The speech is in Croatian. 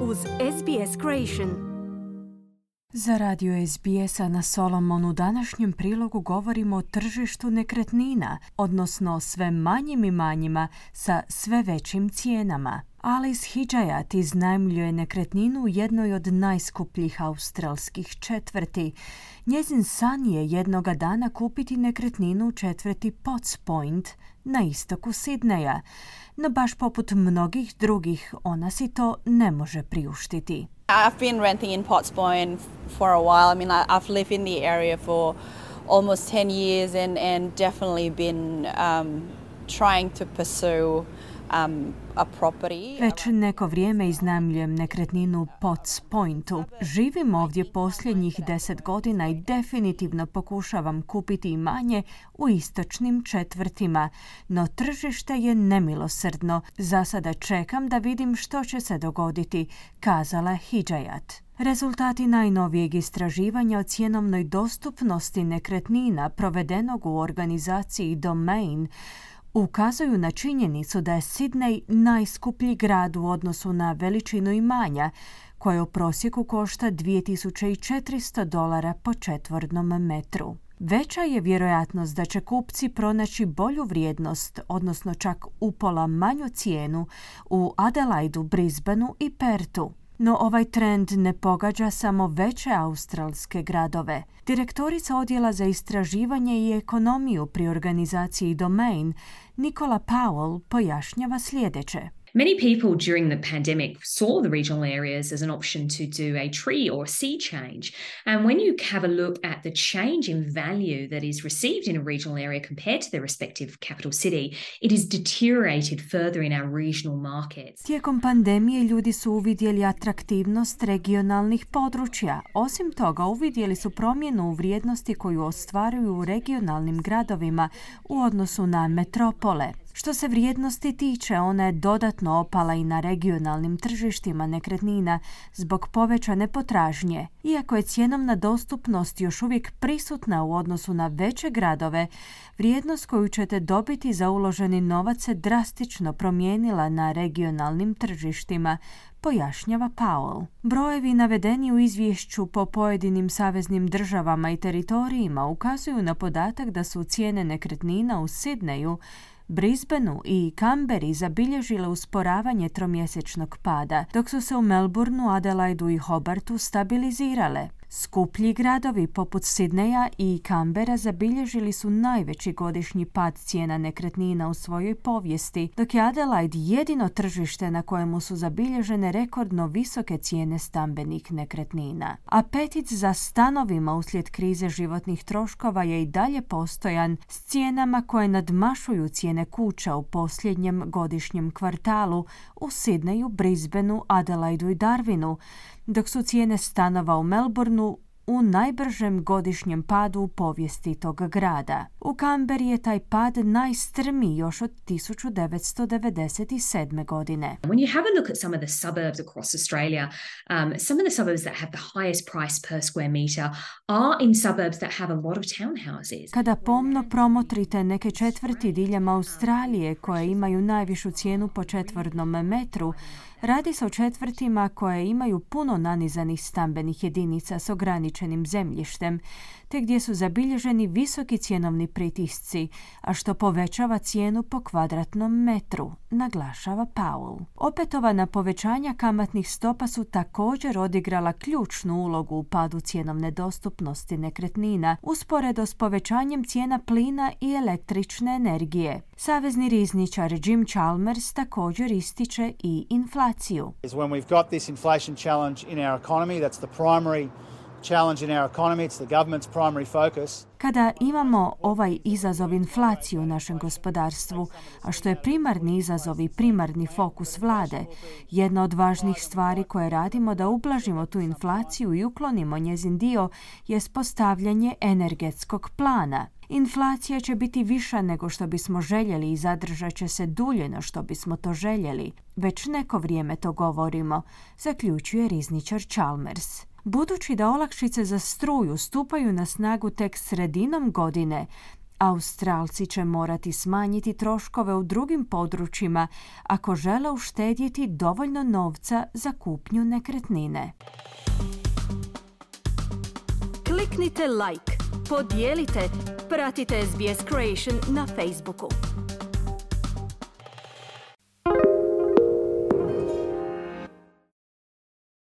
uz SBS Creation. Za radio SBS-a na Solomonu današnjem prilogu govorimo o tržištu nekretnina, odnosno sve manjim i manjima sa sve većim cijenama. Alice Hijayat iznajmljuje nekretninu u jednoj od najskupljih australskih četvrti. Njezin san je jednoga dana kupiti nekretninu u četvrti Potts Point na istoku Sidneja, no baš poput mnogih drugih ona si to ne može priuštiti. I've been renting in Potts Point for a while. I mean, I've lived in the area for almost 10 years and, and definitely been um, trying to pursue. Već neko vrijeme iznajmljujem nekretninu Potts Pointu. Živim ovdje posljednjih deset godina i definitivno pokušavam kupiti imanje u istočnim četvrtima, no tržište je nemilosrdno. Za sada čekam da vidim što će se dogoditi, kazala Hijayat. Rezultati najnovijeg istraživanja o cjenovnoj dostupnosti nekretnina provedenog u organizaciji Domain ukazuju na činjenicu da je Sidney najskuplji grad u odnosu na veličinu imanja, koje u prosjeku košta 2400 dolara po četvornom metru. Veća je vjerojatnost da će kupci pronaći bolju vrijednost, odnosno čak upola manju cijenu u Adelaidu, Brisbaneu i Pertu. No ovaj trend ne pogađa samo veće australske gradove. Direktorica odjela za istraživanje i ekonomiju pri organizaciji Domain, Nikola Powell, pojašnjava sljedeće. Many people during the pandemic saw the regional areas as an option to do a tree or sea change. And when you have a look at the change in value that is received in a regional area compared to the respective capital city, it is deteriorated further in our regional markets. Tijekom pandemije ljudi su uvidjeli atraktivnost regionalnih područja. Osim toga, uvidjeli su promjenu u vrijednosti koju ostvaruju u regionalnim gradovima u odnosu na metropole. Što se vrijednosti tiče, ona je dodatno opala i na regionalnim tržištima nekretnina zbog povećane potražnje. Iako je cjenovna dostupnost još uvijek prisutna u odnosu na veće gradove, vrijednost koju ćete dobiti za uloženi novac se drastično promijenila na regionalnim tržištima, pojašnjava Powell. Brojevi navedeni u izvješću po pojedinim saveznim državama i teritorijima ukazuju na podatak da su cijene nekretnina u Sidneju Brisbaneu i Canberri zabilježile usporavanje tromjesečnog pada, dok su se u Melbourneu, Adelaidu i Hobartu stabilizirale. Skuplji gradovi poput Sidneja i Kambera zabilježili su najveći godišnji pad cijena nekretnina u svojoj povijesti, dok je Adelaide jedino tržište na kojemu su zabilježene rekordno visoke cijene stambenih nekretnina. Apetit za stanovima uslijed krize životnih troškova je i dalje postojan s cijenama koje nadmašuju cijene kuća u posljednjem godišnjem kvartalu u Sidneju, Brisbaneu, Adelaidu i Darwinu, dok su cijene stanova u Melbourneu u najbržem godišnjem padu u povijesti tog grada. U Kamberi je taj pad najstrmiji još od 1997. godine. When you have a look at some of the suburbs across Australia, um, some of the suburbs that have the highest price per square meter are in suburbs that have a lot of townhouses. Kada pomno promotrite neke četvrti diljem Australije koje imaju najvišu cijenu po četvrnom metru, Radi se o četvrtima koje imaju puno nanizanih stambenih jedinica s ograničenim zemljištem, te gdje su zabilježeni visoki cjenovni pritisci, a što povećava cijenu po kvadratnom metru, naglašava Powell. Opetovana povećanja kamatnih stopa su također odigrala ključnu ulogu u padu cjenovne dostupnosti nekretnina, usporedo s povećanjem cijena plina i električne energije. Savezni rizničar Jim Chalmers također ističe i inflaciju. When we've got this inflation challenge in our economy, that's the primary Kada imamo ovaj izazov inflaciju u našem gospodarstvu, a što je primarni izazov i primarni fokus vlade, jedna od važnih stvari koje radimo da ublažimo tu inflaciju i uklonimo njezin dio je postavljanje energetskog plana. Inflacija će biti viša nego što bismo željeli i zadržat će se dulje na što bismo to željeli. Već neko vrijeme to govorimo, zaključuje rizničar Chalmers. Budući da olakšice za struju stupaju na snagu tek sredinom godine, Australci će morati smanjiti troškove u drugim područjima ako žele uštedjeti dovoljno novca za kupnju nekretnine. Kliknite like, podijelite, pratite SBS Creation na Facebooku.